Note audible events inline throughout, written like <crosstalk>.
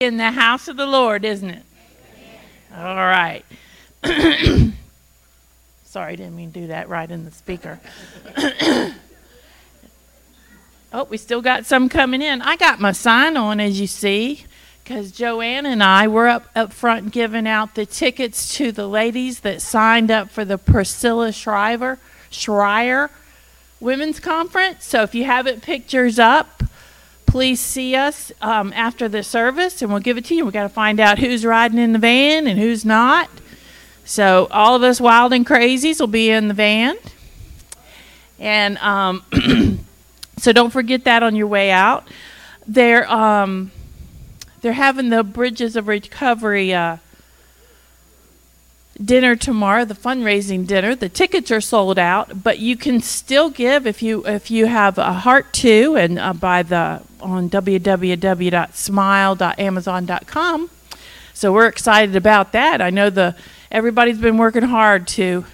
in the house of the Lord, isn't it? All right. <clears throat> Sorry, didn't mean to do that right in the speaker. <clears throat> oh, we still got some coming in. I got my sign on, as you see, because Joanne and I were up up front giving out the tickets to the ladies that signed up for the Priscilla Shriver Shirer Women's Conference. So if you haven't pictures up, please see us um, after the service and we'll give it to you. We got to find out who's riding in the van and who's not. So all of us wild and crazies will be in the van. And um, <clears throat> so don't forget that on your way out. They're um, they're having the Bridges of Recovery uh, dinner tomorrow, the fundraising dinner. The tickets are sold out, but you can still give if you if you have a heart to, and uh, by the on www.smile.amazon.com. So we're excited about that. I know the everybody's been working hard to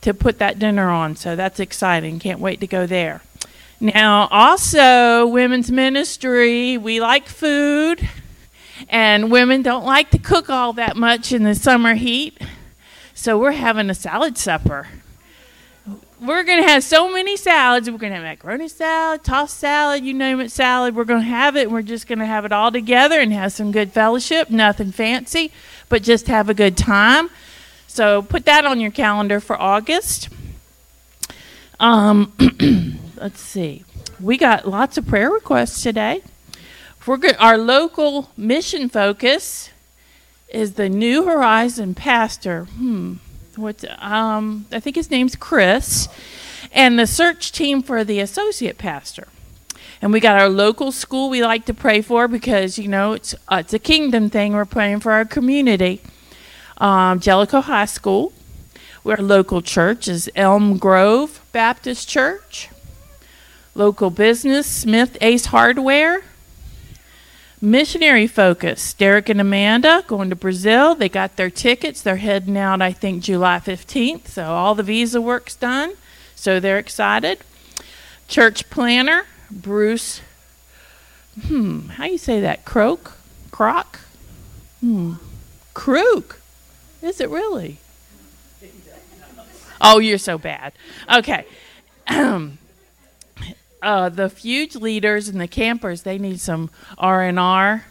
to put that dinner on, so that's exciting. Can't wait to go there. Now, also women's ministry, we like food and women don't like to cook all that much in the summer heat. So we're having a salad supper. We're going to have so many salads. We're going to have macaroni salad, tossed salad, you name it, salad. We're going to have it. we're just going to have it all together and have some good fellowship. Nothing fancy, but just have a good time. So put that on your calendar for August. Um, <clears throat> let's see. We got lots of prayer requests today. We're. Our local mission focus is the New Horizon pastor. Hmm. Um. I think his name's Chris, and the search team for the associate pastor. And we got our local school we like to pray for because you know it's uh, it's a kingdom thing. We're praying for our community. Um, Jellico High School. Our local church is Elm Grove Baptist Church. Local business Smith Ace Hardware. Missionary focus. Derek and Amanda going to Brazil. They got their tickets. They're heading out, I think, July 15th. So all the visa work's done. So they're excited. Church planner, Bruce. Hmm, how you say that? Croak? Croc? Hmm. Crook. Is it really? <laughs> Oh, you're so bad. Okay. <clears throat> uh, the fuge leaders and the campers they need some R and R.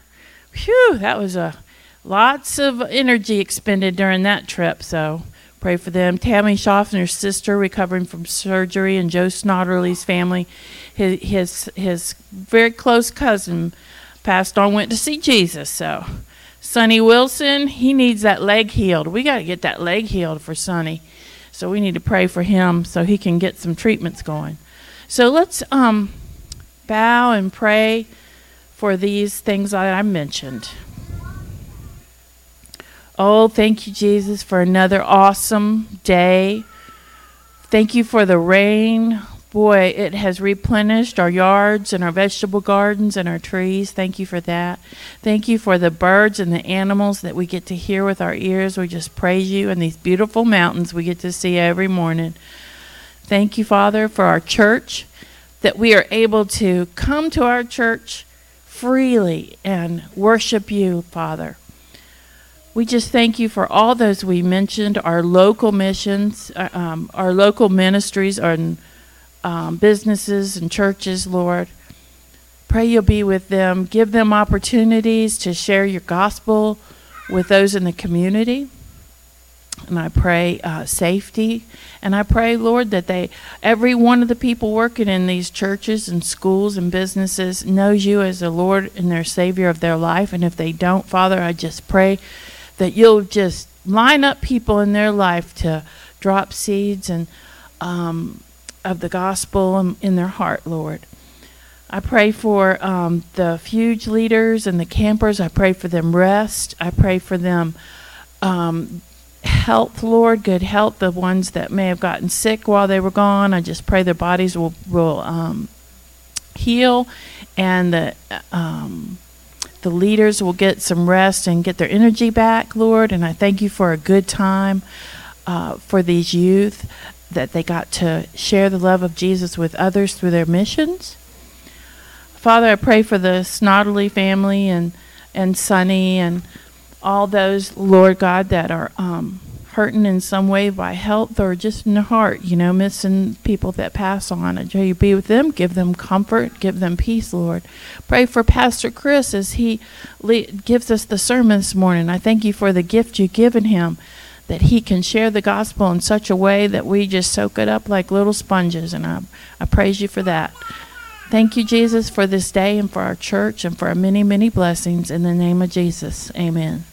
Phew, that was a lots of energy expended during that trip. So pray for them. Tammy Schaffner's sister recovering from surgery, and Joe Snodderly's family. His his his very close cousin passed on, went to see Jesus. So. Sonny Wilson, he needs that leg healed. We got to get that leg healed for Sonny. So we need to pray for him so he can get some treatments going. So let's um, bow and pray for these things that I mentioned. Oh, thank you, Jesus, for another awesome day. Thank you for the rain. Boy, it has replenished our yards and our vegetable gardens and our trees. Thank you for that. Thank you for the birds and the animals that we get to hear with our ears. We just praise you and these beautiful mountains we get to see every morning. Thank you, Father, for our church, that we are able to come to our church freely and worship you, Father. We just thank you for all those we mentioned, our local missions, uh, um, our local ministries, our um, businesses and churches, Lord. Pray you'll be with them. Give them opportunities to share your gospel with those in the community and I pray uh, safety. And I pray, Lord, that they, every one of the people working in these churches and schools and businesses knows you as the Lord and their Savior of their life. And if they don't, Father, I just pray that you'll just line up people in their life to drop seeds and um, of the gospel in their heart, Lord. I pray for um, the fuge leaders and the campers. I pray for them rest. I pray for them um, health, Lord, good health. The ones that may have gotten sick while they were gone, I just pray their bodies will will um, heal, and the um, the leaders will get some rest and get their energy back, Lord. And I thank you for a good time uh, for these youth that they got to share the love of Jesus with others through their missions. Father, I pray for the Snodderly family and and Sonny and all those, Lord God, that are um, hurting in some way by health or just in the heart, you know, missing people that pass on. I pray you be with them, give them comfort, give them peace, Lord. Pray for Pastor Chris as he le- gives us the sermon this morning. I thank you for the gift you've given him that he can share the gospel in such a way that we just soak it up like little sponges. And I, I praise you for that. Thank you, Jesus, for this day and for our church and for our many, many blessings. In the name of Jesus, amen.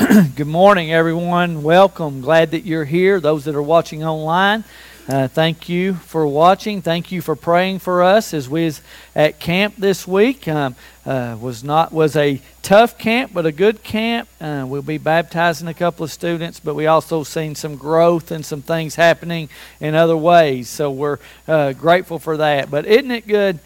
<clears throat> Good morning, everyone. Welcome. Glad that you're here. Those that are watching online, uh, thank you for watching. Thank you for praying for us as we was at camp this week. Um, uh, was not was a tough camp, but a good camp. Uh, we'll be baptizing a couple of students, but we also seen some growth and some things happening in other ways. So we're uh, grateful for that. But isn't it good?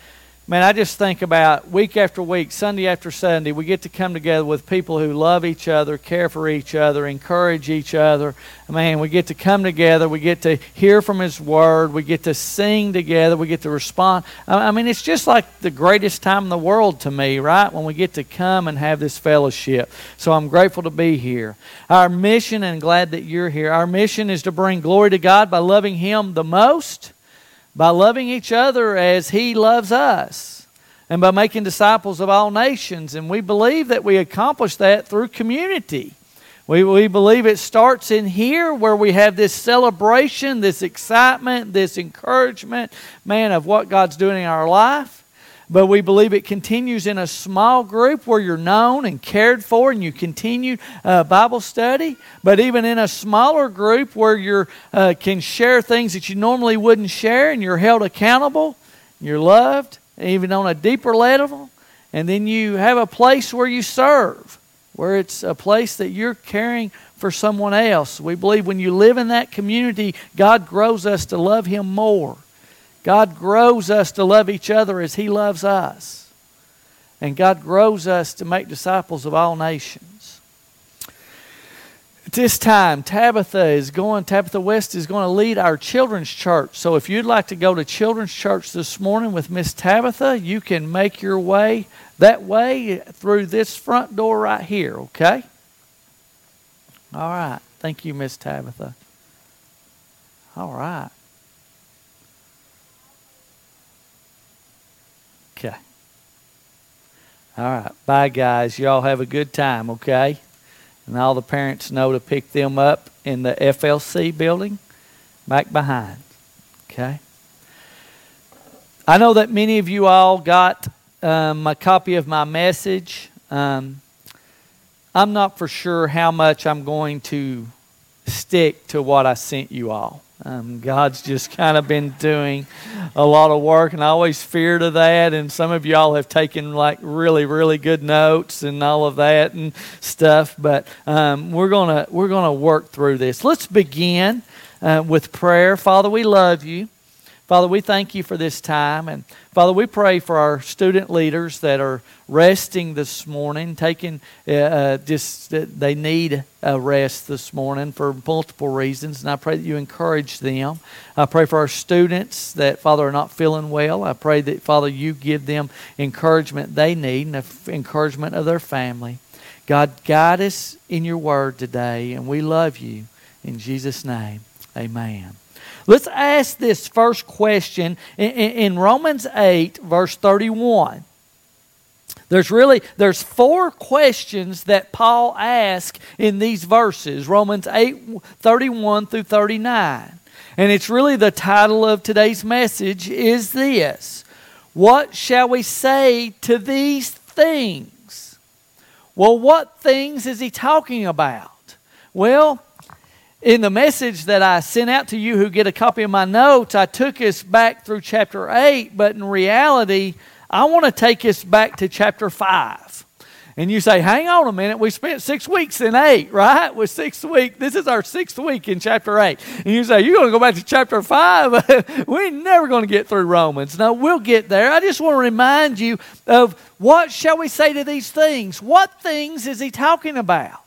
Man, I just think about week after week, Sunday after Sunday, we get to come together with people who love each other, care for each other, encourage each other. Man, we get to come together, we get to hear from His Word, we get to sing together, we get to respond. I mean, it's just like the greatest time in the world to me, right? When we get to come and have this fellowship. So I'm grateful to be here. Our mission, and glad that you're here, our mission is to bring glory to God by loving Him the most by loving each other as He loves us, and by making disciples of all nations. And we believe that we accomplish that through community. We, we believe it starts in here where we have this celebration, this excitement, this encouragement, man, of what God's doing in our life. But we believe it continues in a small group where you're known and cared for and you continue uh, Bible study. But even in a smaller group where you uh, can share things that you normally wouldn't share and you're held accountable, you're loved, even on a deeper level. And then you have a place where you serve, where it's a place that you're caring for someone else. We believe when you live in that community, God grows us to love Him more. God grows us to love each other as He loves us. And God grows us to make disciples of all nations. At this time, Tabitha is going, Tabitha West is going to lead our children's church. So if you'd like to go to children's church this morning with Miss Tabitha, you can make your way that way through this front door right here, okay? All right. Thank you, Miss Tabitha. All right. All right. Bye, guys. Y'all have a good time, okay? And all the parents know to pick them up in the FLC building back behind, okay? I know that many of you all got um, a copy of my message. Um, I'm not for sure how much I'm going to stick to what I sent you all. Um, God's just kind of been doing a lot of work, and I always feared of that. And some of y'all have taken like really, really good notes and all of that and stuff. But um, we're gonna we're gonna work through this. Let's begin uh, with prayer. Father, we love you. Father, we thank you for this time. And Father, we pray for our student leaders that are resting this morning, taking uh, just, uh, they need a rest this morning for multiple reasons. And I pray that you encourage them. I pray for our students that, Father, are not feeling well. I pray that, Father, you give them encouragement they need and encouragement of their family. God, guide us in your word today, and we love you. In Jesus' name, amen. Let's ask this first question in, Romans 8, verse 31. There's really there's four questions that Paul asks in these verses, Romans 8, 31 through 39. And it's really the title of today's message is this. What shall we say to these things? Well, what things is he talking about? Well, in the message that I sent out to you who get a copy of my notes, I took us back through chapter 8, but in reality, I want to take us back to chapter 5. And you say, hang on a minute, we spent six weeks in eight, right? With six week, this is our sixth week in chapter eight. And you say, you're going to go back to chapter five? <laughs> We're never going to get through Romans. No, we'll get there. I just want to remind you of what shall we say to these things? What things is he talking about?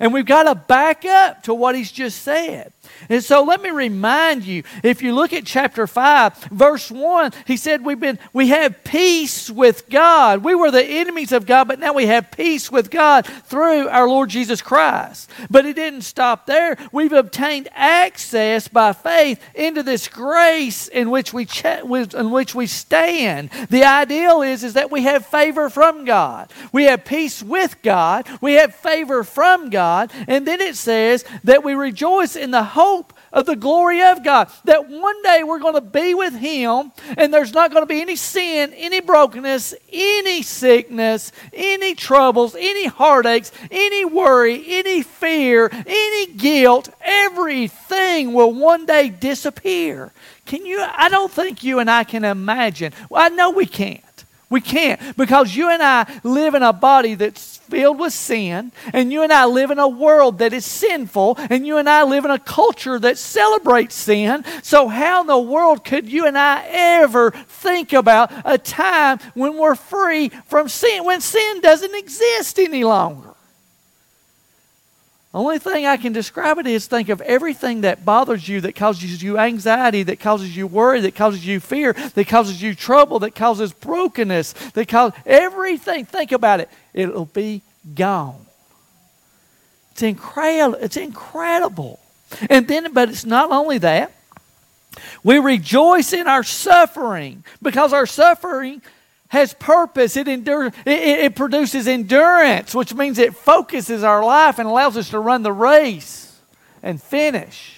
And we've got to back up to what he's just said. And so let me remind you, if you look at chapter 5, verse 1, he said we've been we have peace with God. We were the enemies of God, but now we have peace with God through our Lord Jesus Christ. But it didn't stop there. We've obtained access by faith into this grace in which we ch- in which we stand. The ideal is is that we have favor from God. We have peace with God. We have favor from God. And then it says that we rejoice in the hope of the glory of God. That one day we're going to be with Him and there's not going to be any sin, any brokenness, any sickness, any troubles, any heartaches, any worry, any fear, any guilt. Everything will one day disappear. Can you? I don't think you and I can imagine. Well, I know we can't. We can't because you and I live in a body that's filled with sin, and you and I live in a world that is sinful, and you and I live in a culture that celebrates sin. So, how in the world could you and I ever think about a time when we're free from sin, when sin doesn't exist any longer? Only thing I can describe it is think of everything that bothers you, that causes you anxiety, that causes you worry, that causes you fear, that causes you trouble, that causes brokenness, that causes everything. Think about it. It'll be gone. It's incredible. It's incredible. And then, but it's not only that. We rejoice in our suffering because our suffering has purpose. It, endure, it, it, produces endurance, which means it focuses our life and allows us to run the race and finish.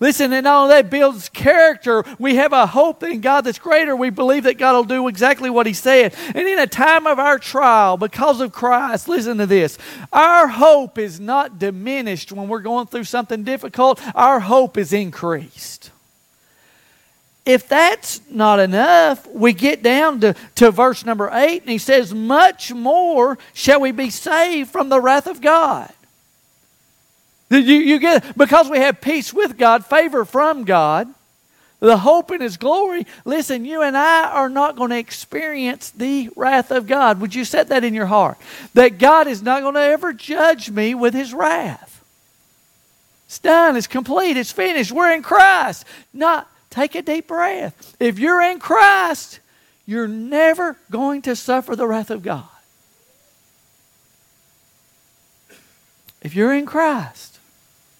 Listen, and all that builds character. We have a hope in God that's greater. We believe that God will do exactly what He said. And in a time of our trial, because of Christ, listen to this our hope is not diminished when we're going through something difficult, our hope is increased if that's not enough, we get down to, to verse number 8, and he says, Much more shall we be saved from the wrath of God. You, you get because we have peace with God, favor from God, the hope in His glory. Listen, you and I are not going to experience the wrath of God. Would you set that in your heart? That God is not going to ever judge me with His wrath. It's done. It's complete. It's finished. We're in Christ. Not Take a deep breath. If you're in Christ, you're never going to suffer the wrath of God. If you're in Christ,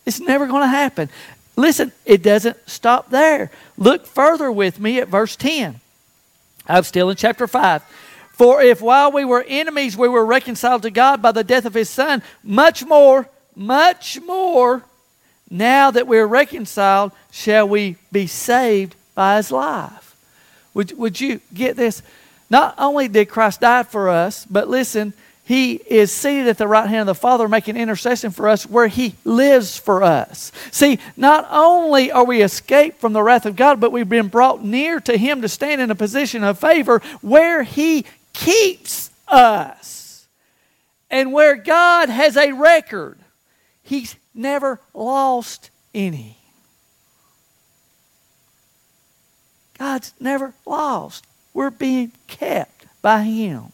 it's never going to happen. Listen, it doesn't stop there. Look further with me at verse 10. I'm still in chapter 5. For if while we were enemies we were reconciled to God by the death of his Son, much more, much more, now that we're reconciled, shall we be saved by his life? Would, would you get this? Not only did Christ die for us, but listen, he is seated at the right hand of the Father, making intercession for us where He lives for us. See, not only are we escaped from the wrath of God, but we've been brought near to Him to stand in a position of favor where He keeps us. And where God has a record, He's never lost any. God's never lost. We're being kept by Him.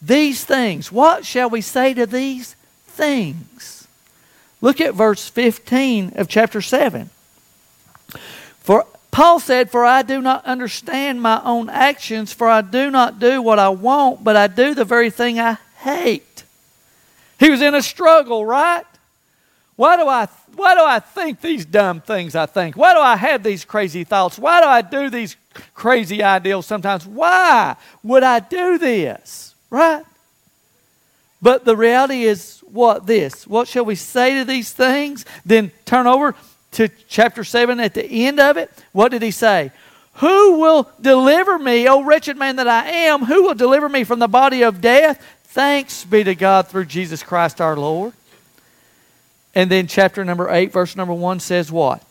These things, what shall we say to these things? Look at verse 15 of chapter 7. For Paul said, For I do not understand my own actions, for I do not do what I want, but I do the very thing I hate. He was in a struggle, right? Why do I why do I think these dumb things I think? Why do I have these crazy thoughts? Why do I do these crazy ideals sometimes? Why would I do this? Right? But the reality is what this? What shall we say to these things? Then turn over to chapter 7 at the end of it. What did he say? Who will deliver me, O wretched man that I am? Who will deliver me from the body of death? Thanks be to God through Jesus Christ our Lord. And then chapter number 8, verse number 1 says what?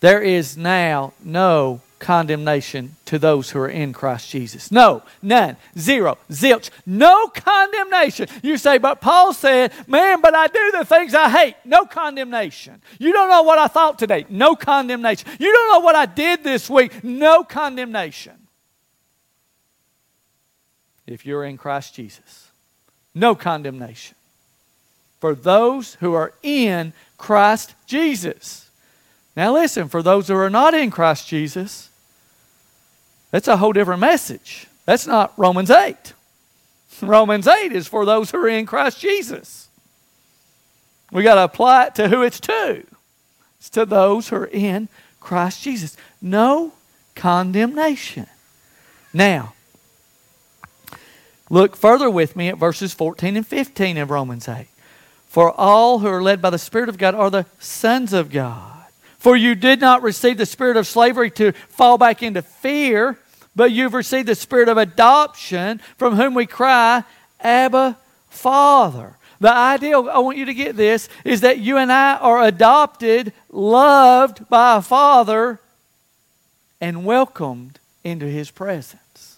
There is now no condemnation to those who are in Christ Jesus. No, none, zero, zilch, no condemnation. You say, but Paul said, man, but I do the things I hate. No condemnation. You don't know what I thought today. No condemnation. You don't know what I did this week. No condemnation. If you're in Christ Jesus, no condemnation. For those who are in Christ Jesus. Now, listen, for those who are not in Christ Jesus, that's a whole different message. That's not Romans 8. <laughs> Romans 8 is for those who are in Christ Jesus. We got to apply it to who it's to. It's to those who are in Christ Jesus. No condemnation. Now, look further with me at verses 14 and 15 of Romans 8. For all who are led by the Spirit of God are the sons of God. For you did not receive the spirit of slavery to fall back into fear, but you've received the spirit of adoption, from whom we cry, Abba, Father. The idea, I want you to get this, is that you and I are adopted, loved by a Father, and welcomed into His presence.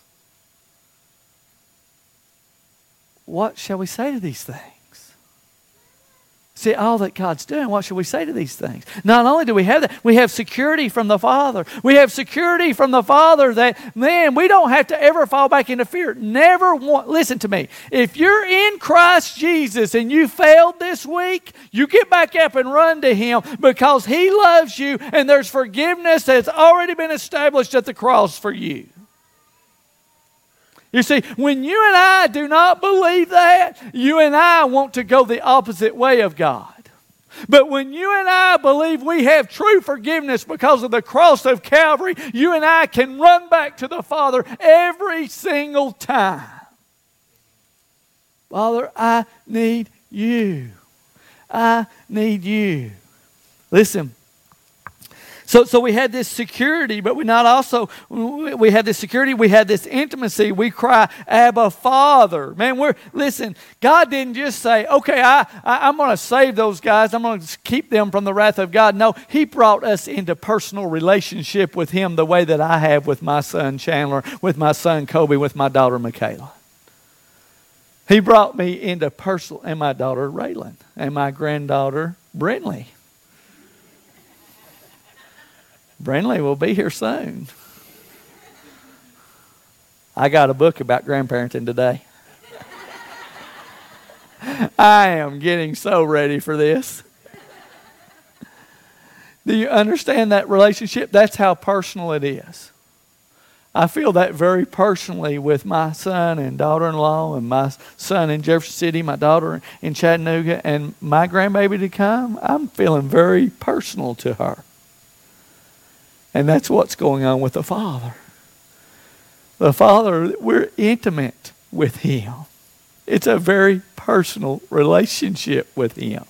What shall we say to these things? See, all that God's doing, what should we say to these things? Not only do we have that, we have security from the Father. We have security from the Father that, man, we don't have to ever fall back into fear. Never want, listen to me. If you're in Christ Jesus and you failed this week, you get back up and run to Him because He loves you and there's forgiveness that's already been established at the cross for you. You see, when you and I do not believe that, you and I want to go the opposite way of God. But when you and I believe we have true forgiveness because of the cross of Calvary, you and I can run back to the Father every single time. Father, I need you. I need you. Listen, so, so we had this security, but we not also, we had this security, we had this intimacy. We cry, Abba, Father. Man, we're, listen, God didn't just say, okay, I, I, I'm going to save those guys, I'm going to keep them from the wrath of God. No, He brought us into personal relationship with Him the way that I have with my son Chandler, with my son Kobe, with my daughter Michaela. He brought me into personal, and my daughter Raylan, and my granddaughter Brentley. Brindley will be here soon. I got a book about grandparenting today. <laughs> I am getting so ready for this. Do you understand that relationship? That's how personal it is. I feel that very personally with my son and daughter in law, and my son in Jefferson City, my daughter in Chattanooga, and my grandbaby to come. I'm feeling very personal to her. And that's what's going on with the Father. The Father, we're intimate with Him. It's a very personal relationship with Him.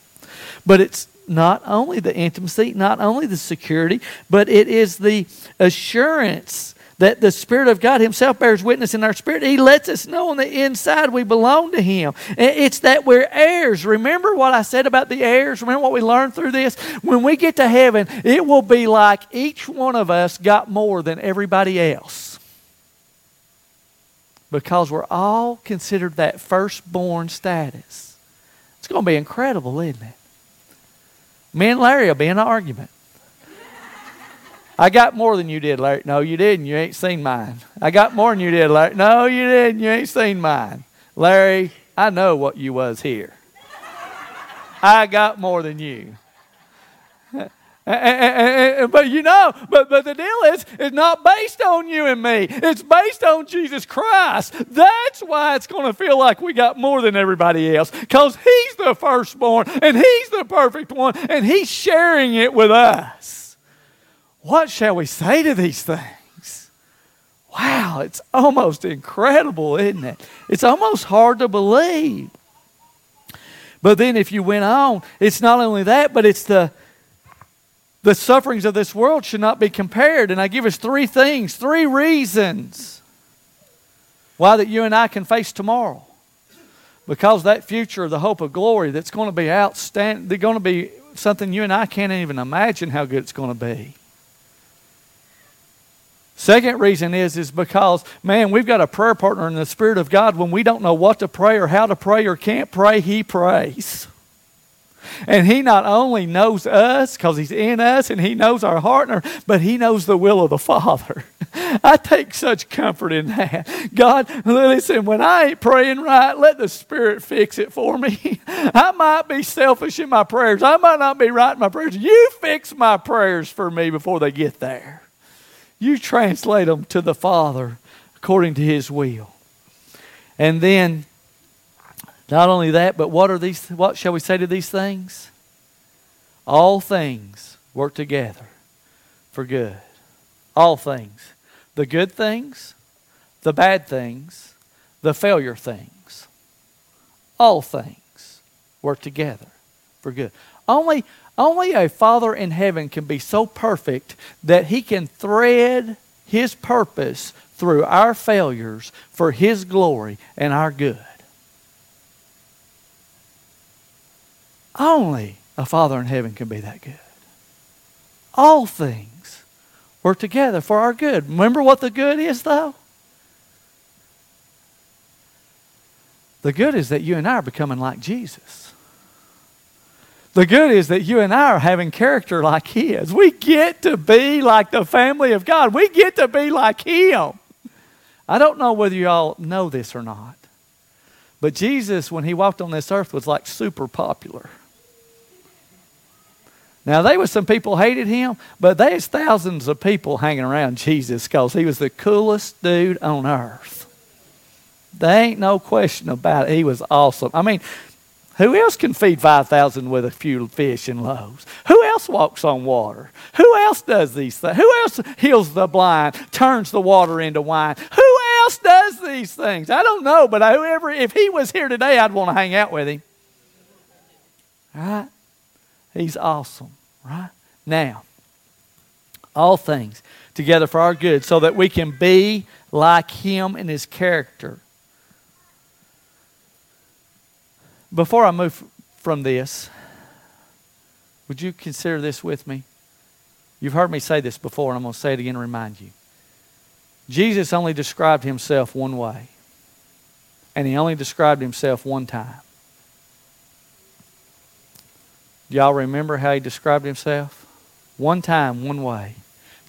But it's not only the intimacy, not only the security, but it is the assurance that the Spirit of God Himself bears witness in our spirit. He lets us know on the inside we belong to Him. It's that we're heirs. Remember what I said about the heirs? Remember what we learned through this? When we get to heaven, it will be like each one of us got more than everybody else. Because we're all considered that firstborn status. It's going to be incredible, isn't it? Me and Larry will be in an argument. I got more than you did, Larry. No, you didn't. You ain't seen mine. I got more than you did, Larry. No, you didn't. You ain't seen mine. Larry, I know what you was here. I got more than you. <laughs> but you know, but, but the deal is, it's not based on you and me. It's based on Jesus Christ. That's why it's going to feel like we got more than everybody else. Because He's the firstborn, and He's the perfect one, and He's sharing it with us. What shall we say to these things? Wow, it's almost incredible, isn't it? It's almost hard to believe. But then if you went on, it's not only that, but it's the the sufferings of this world should not be compared. And I give us three things, three reasons why that you and I can face tomorrow. Because that future the hope of glory that's going to be outstanding, they're going to be something you and I can't even imagine how good it's going to be. Second reason is is because man, we've got a prayer partner in the Spirit of God. When we don't know what to pray or how to pray or can't pray, He prays. And He not only knows us because He's in us and He knows our heart, but He knows the will of the <laughs> Father. I take such comfort in that. God, listen, when I ain't praying right, let the Spirit fix it for me. <laughs> I might be selfish in my prayers. I might not be right in my prayers. You fix my prayers for me before they get there. You translate them to the Father according to His will. And then, not only that, but what are these? What shall we say to these things? All things work together for good. All things. The good things, the bad things, the failure things. All things work together for good. Only, only a Father in heaven can be so perfect that he can thread his purpose through our failures for his glory and our good. Only a Father in heaven can be that good. All things work together for our good. Remember what the good is, though? The good is that you and I are becoming like Jesus. The good is that you and I are having character like His. We get to be like the family of God. We get to be like Him. I don't know whether you all know this or not, but Jesus, when He walked on this earth, was like super popular. Now, there was some people hated him, but there's thousands of people hanging around Jesus because he was the coolest dude on earth. There ain't no question about it. He was awesome. I mean, who else can feed 5,000 with a few fish and loaves? Who else walks on water? Who else does these things? Who else heals the blind, turns the water into wine? Who else does these things? I don't know, but whoever, if he was here today, I'd want to hang out with him. Right? He's awesome, right? Now, all things together for our good so that we can be like him in his character Before I move from this, would you consider this with me? You've heard me say this before, and I'm going to say it again to remind you. Jesus only described himself one way, and he only described himself one time. Do y'all remember how he described himself? One time, one way.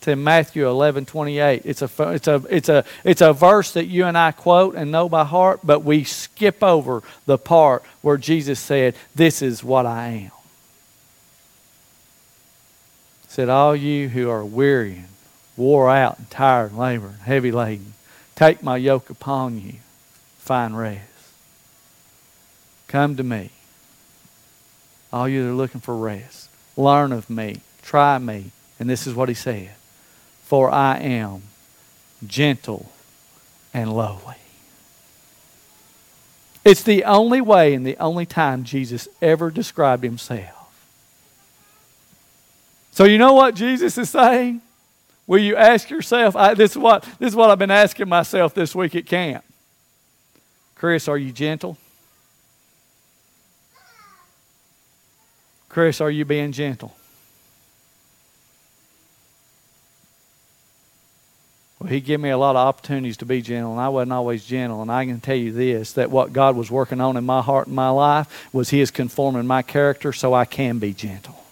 In Matthew 11, 28. It's a, it's, a, it's, a, it's a verse that you and I quote and know by heart, but we skip over the part where Jesus said, This is what I am. said, All you who are weary and wore out and tired and laboring, heavy laden, take my yoke upon you, find rest. Come to me. All you that are looking for rest, learn of me, try me. And this is what he said for I am gentle and lowly. It's the only way and the only time Jesus ever described himself. So, you know what Jesus is saying? Will you ask yourself? I, this, is what, this is what I've been asking myself this week at camp. Chris, are you gentle? Chris, are you being gentle? Well, he gave me a lot of opportunities to be gentle, and I wasn't always gentle. And I can tell you this that what God was working on in my heart and my life was He is conforming my character so I can be gentle.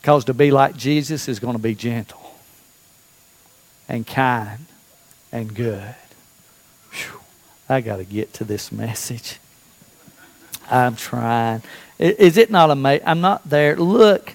Because to be like Jesus is going to be gentle and kind and good. Whew, I got to get to this message. I'm trying. Is it not amazing? I'm not there. Look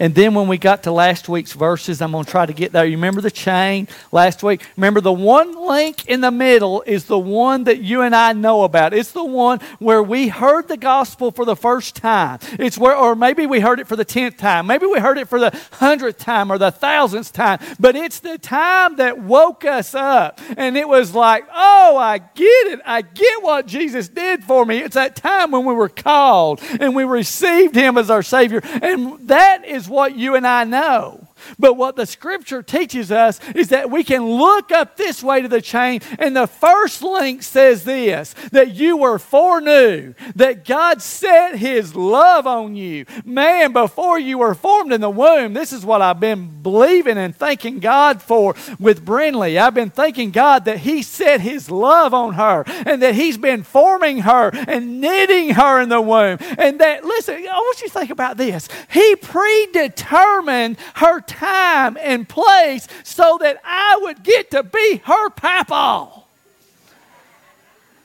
and then when we got to last week's verses, I'm going to try to get there. You remember the chain last week? Remember the one link in the middle is the one that you and I know about. It's the one where we heard the gospel for the first time. It's where, or maybe we heard it for the tenth time. Maybe we heard it for the hundredth time or the thousandth time. But it's the time that woke us up. And it was like, oh, I get it. I get what Jesus did for me. It's that time when we were called and we received Him as our Savior. And that is what you and I know. But what the scripture teaches us is that we can look up this way to the chain, and the first link says this that you were foreknew, that God set his love on you. Man, before you were formed in the womb, this is what I've been believing and thanking God for with Brinley. I've been thanking God that he set his love on her and that he's been forming her and knitting her in the womb. And that, listen, I want you to think about this. He predetermined her time and place so that I would get to be her papa.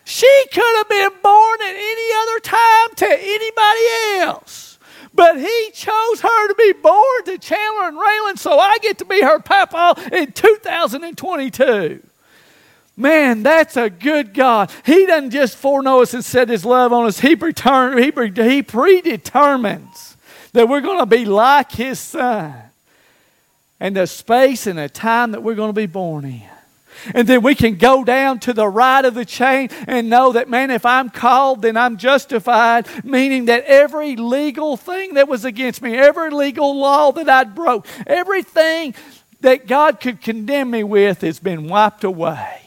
She could have been born at any other time to anybody else. But he chose her to be born to Chandler and Raylan, so I get to be her papa in 2022. Man, that's a good God. He doesn't just foreknow us and set his love on us, he, he, he predetermines that we're going to be like his son and the space and the time that we're going to be born in. And then we can go down to the right of the chain and know that, man, if I'm called, then I'm justified, meaning that every legal thing that was against me, every legal law that I'd broke, everything that God could condemn me with has been wiped away.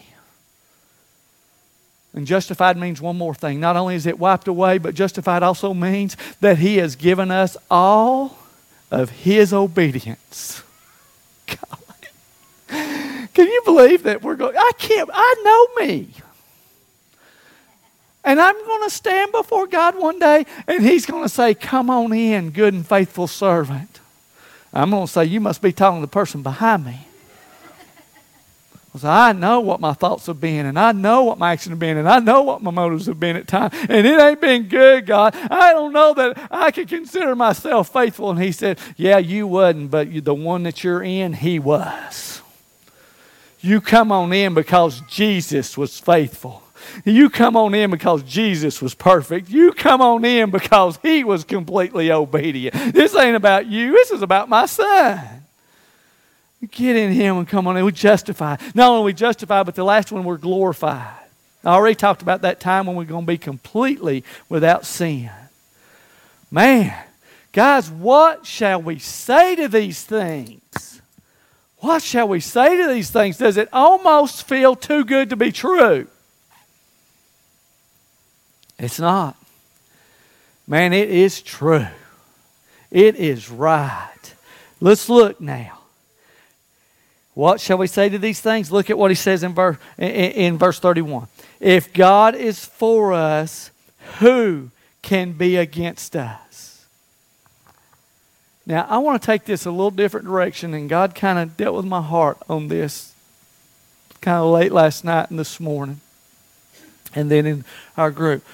And justified means one more thing. Not only is it wiped away, but justified also means that He has given us all of His obedience. Can you believe that we're going? I can't, I know me. And I'm going to stand before God one day and He's going to say, Come on in, good and faithful servant. I'm going to say, You must be talking to the person behind me. Because I know what my thoughts have been, and I know what my actions have been, and I know what my motives have been at times. And it ain't been good, God. I don't know that I can consider myself faithful. And He said, Yeah, you wasn't, but the one that you're in, He was. You come on in because Jesus was faithful. You come on in because Jesus was perfect. You come on in because he was completely obedient. This ain't about you, this is about my son. Get in him and come on in. We justify. Not only we justify, but the last one, we're glorified. I already talked about that time when we're going to be completely without sin. Man, guys, what shall we say to these things? What shall we say to these things? Does it almost feel too good to be true? It's not. Man, it is true. It is right. Let's look now. What shall we say to these things? Look at what he says in verse, in, verse 31. If God is for us, who can be against us? Now, I want to take this a little different direction, and God kind of dealt with my heart on this kind of late last night and this morning, and then in our group.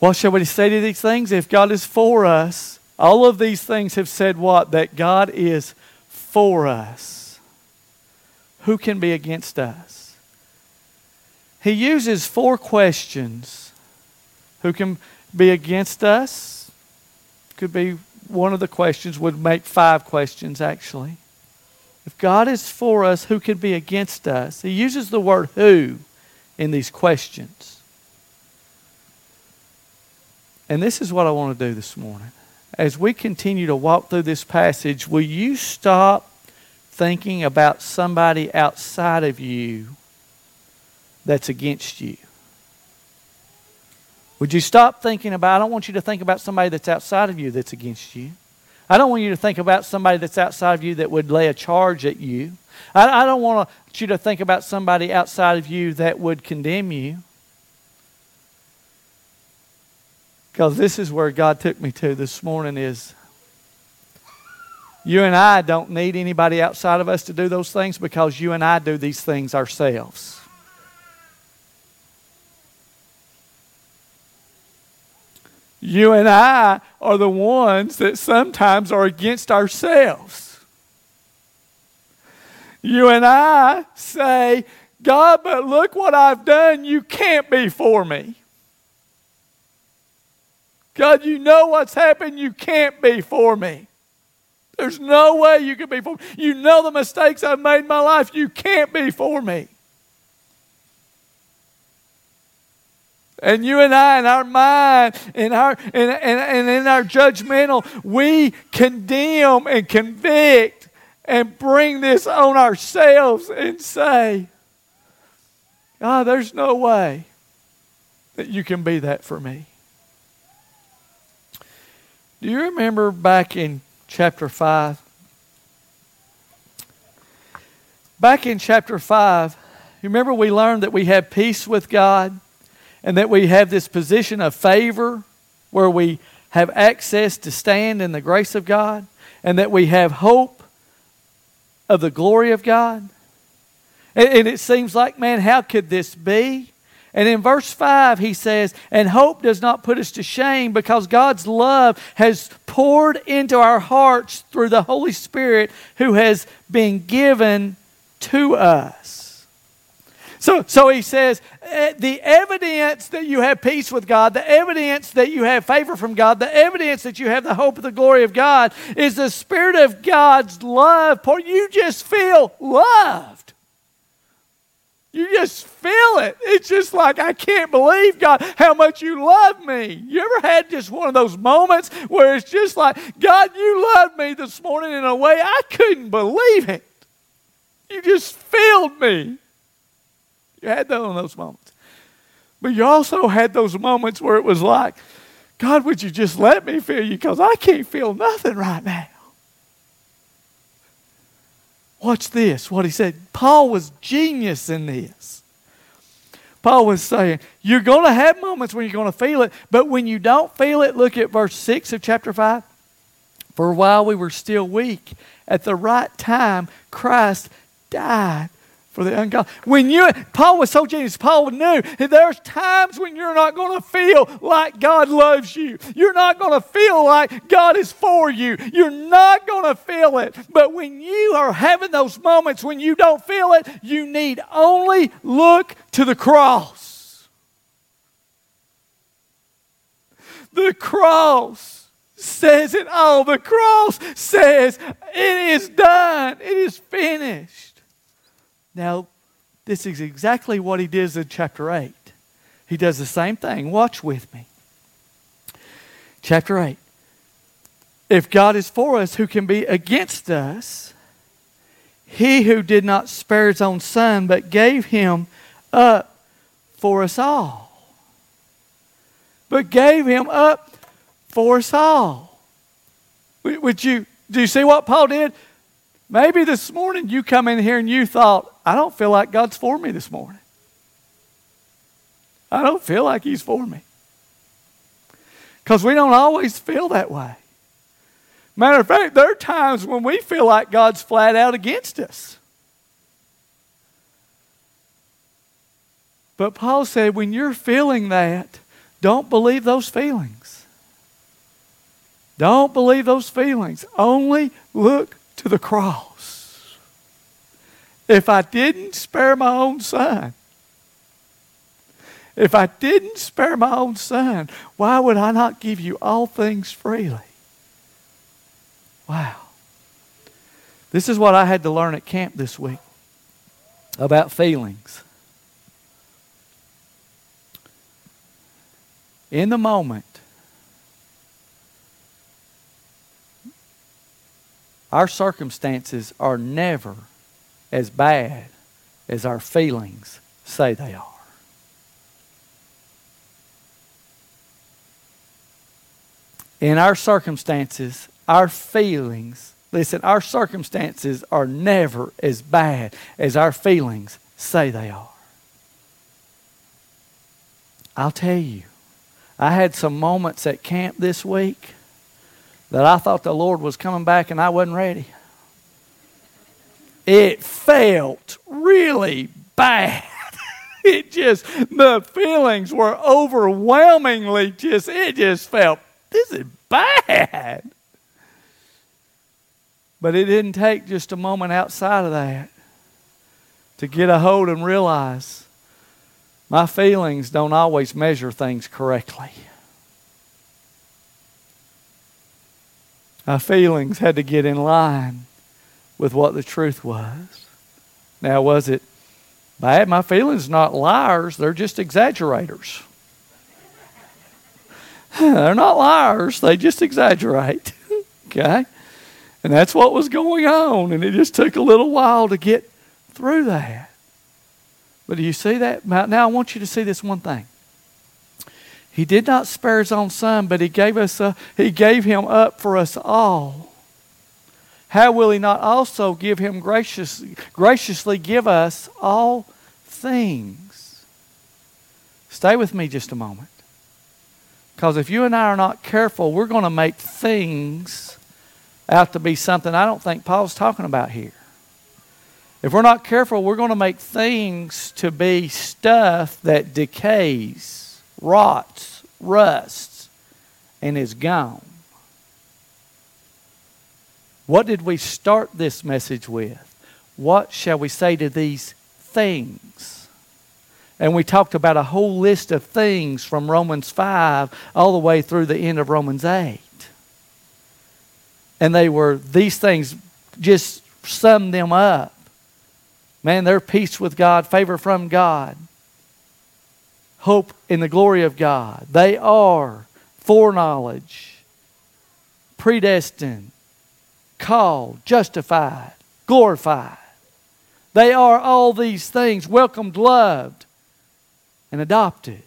What shall we say to these things? If God is for us, all of these things have said what? That God is for us. Who can be against us? He uses four questions. Who can be against us? Could be one of the questions, would make five questions actually. If God is for us, who can be against us? He uses the word who in these questions. And this is what I want to do this morning. As we continue to walk through this passage, will you stop thinking about somebody outside of you that's against you? Would you stop thinking about, I don't want you to think about somebody that's outside of you that's against you. I don't want you to think about somebody that's outside of you that would lay a charge at you. I, I don't want you to think about somebody outside of you that would condemn you. Because this is where God took me to this morning is you and I don't need anybody outside of us to do those things because you and I do these things ourselves. You and I are the ones that sometimes are against ourselves. You and I say, God, but look what I've done. You can't be for me. God, you know what's happened. You can't be for me. There's no way you can be for me. You know the mistakes I've made in my life. You can't be for me. And you and I, in our mind, in our and, and, and in our judgmental, we condemn and convict and bring this on ourselves and say, God, there's no way that you can be that for me. Do you remember back in chapter 5? Back in chapter 5, you remember we learned that we have peace with God and that we have this position of favor where we have access to stand in the grace of God and that we have hope of the glory of God. And, and it seems like, man, how could this be? And in verse 5, he says, And hope does not put us to shame because God's love has poured into our hearts through the Holy Spirit who has been given to us. So, so he says, eh, the evidence that you have peace with God, the evidence that you have favor from God, the evidence that you have the hope of the glory of God is the Spirit of God's love. You just feel loved. You just feel it. It's just like, I can't believe, God, how much you love me. You ever had just one of those moments where it's just like, God, you loved me this morning in a way I couldn't believe it? You just filled me. You had those moments. But you also had those moments where it was like, God, would you just let me feel you? Because I can't feel nothing right now. Watch this, what he said. Paul was genius in this. Paul was saying, You're going to have moments when you're going to feel it, but when you don't feel it, look at verse 6 of chapter 5. For while we were still weak, at the right time, Christ died for the ungodly. When you, Paul was so genius. Paul knew there's times when you're not going to feel like God loves you. You're not going to feel like God is for you. You're not going to feel it. But when you are having those moments when you don't feel it, you need only look to the cross. The cross says it all. The cross says it is done. It is finished. Now, this is exactly what he does in chapter 8. He does the same thing. Watch with me. Chapter 8. If God is for us, who can be against us? He who did not spare his own son, but gave him up for us all. But gave him up for us all. Would you, do you see what Paul did? Maybe this morning you come in here and you thought, I don't feel like God's for me this morning. I don't feel like He's for me. Because we don't always feel that way. Matter of fact, there are times when we feel like God's flat out against us. But Paul said, when you're feeling that, don't believe those feelings. Don't believe those feelings. Only look to the cross. If I didn't spare my own son, if I didn't spare my own son, why would I not give you all things freely? Wow. This is what I had to learn at camp this week about feelings. In the moment, Our circumstances are never as bad as our feelings say they are. In our circumstances, our feelings, listen, our circumstances are never as bad as our feelings say they are. I'll tell you, I had some moments at camp this week that I thought the Lord was coming back and I wasn't ready. It felt really bad. <laughs> It just, the feelings were overwhelmingly just, it just felt, this is bad. But it didn't take just a moment outside of that to get a hold and realize my feelings don't always measure things correctly. My feelings had to get in line with what the truth was. Now, was it bad? My feelings not liars, they're just exaggerators. <laughs> they're not liars, they just exaggerate. <laughs> okay? And that's what was going on. And it just took a little while to get through that. But do you see that? Now I want you to see this one thing. He did not spare his own son, but he gave us a, he gave him up for us all. How will he not also give him gracious, graciously give us all things? Stay with me just a moment. Because if you and I are not careful, we're going to make things out to be something I don't think Paul's talking about here. If we're not careful, we're going to make things to be stuff that decays rots, rusts, and is gone. What did we start this message with? What shall we say to these things? And we talked about a whole list of things from Romans 5 all the way through the end of Romans 8. And they were, these things, just sum them up. Man, they're peace with God, favor from God, hope in the glory of God. They are foreknowledge, predestined, called, justified, glorified. They are all these things, welcomed, loved, and adopted.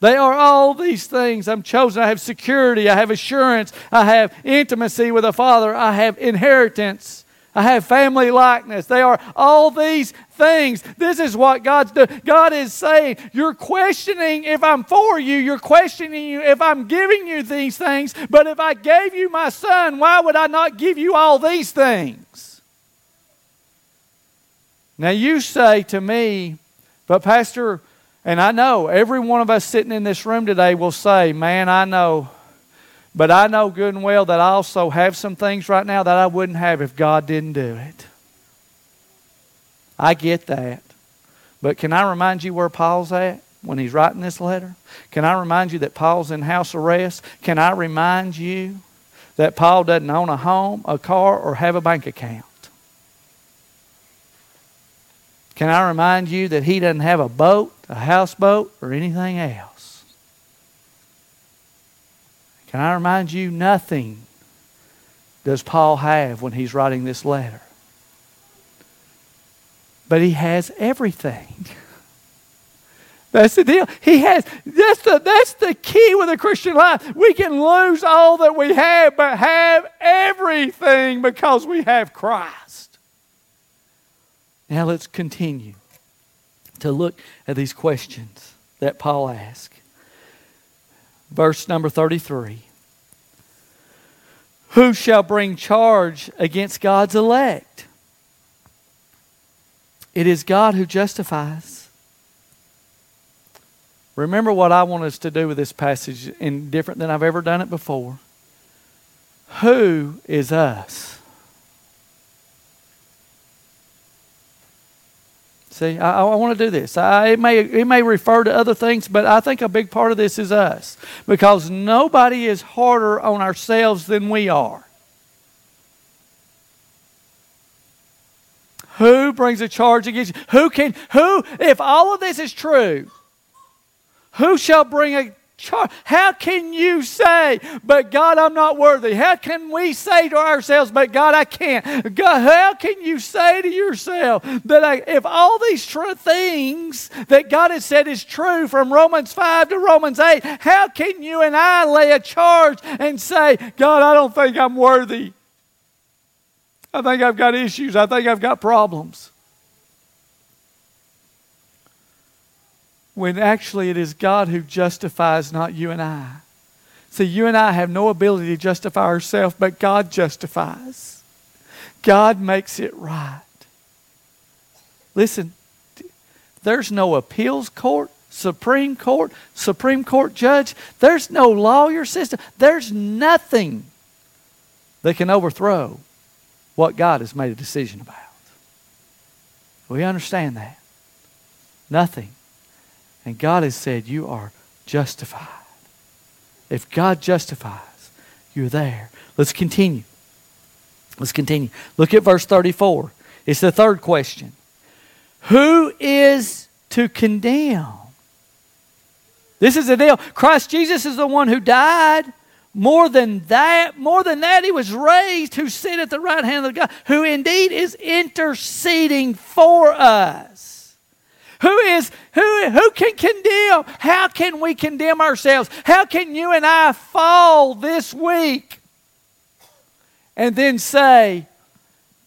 They are all these things. I'm chosen. I have security. I have assurance. I have intimacy with a Father. I have inheritance. I have family likeness. They are all these things. This is what God's doing. God is saying, You're questioning if I'm for you. You're questioning you if I'm giving you these things. But if I gave you my son, why would I not give you all these things? Now you say to me, but Pastor, and I know every one of us sitting in this room today will say, Man, I know but I know good and well that I also have some things right now that I wouldn't have if God didn't do it. I get that. But can I remind you where Paul's at when he's writing this letter? Can I remind you that Paul's in house arrest? Can I remind you that Paul doesn't own a home, a car, or have a bank account? Can I remind you that he doesn't have a boat, a houseboat, or anything else? Can I remind you, nothing does Paul have when he's writing this letter. But he has everything. <laughs> That's the deal. He has that's the that's the key with a Christian life. We can lose all that we have, but have everything because we have Christ. Now let's continue to look at these questions that Paul asked verse number 33. Who shall bring charge against God's elect? It is God who justifies. Remember what I want us to do with this passage, and different than I've ever done it before. Who is us? See, I, I want to do this. I, it, may, it may refer to other things, but I think a big part of this is us. Because nobody is harder on ourselves than we are. Who brings a charge against you? Who can, who, if all of this is true, who shall bring a how can you say, but God, I'm not worthy? How can we say to ourselves, but God, I can't? God, how can you say to yourself that I, if all these true things that God has said is true from Romans 5 to Romans 8, how can you and I lay a charge and say, God, I don't think I'm worthy? I think I've got issues. I think I've got problems. When actually it is God who justifies, not you and I. See, you and I have no ability to justify ourselves, but God justifies. God makes it right. Listen, there's no appeals court, Supreme Court, Supreme Court judge. There's no lawyer system. There's nothing that can overthrow what God has made a decision about. We understand that. Nothing. And God has said, You are justified. If God justifies, you're there. Let's continue. Let's continue. Look at verse 34. It's the third question Who is to condemn? This is the deal. Christ Jesus is the one who died More than that, more than that, he was raised who sit at the right hand of God, who indeed is interceding for us. Who is who who can condemn? How can we condemn ourselves? How can you and I fall this week and then say,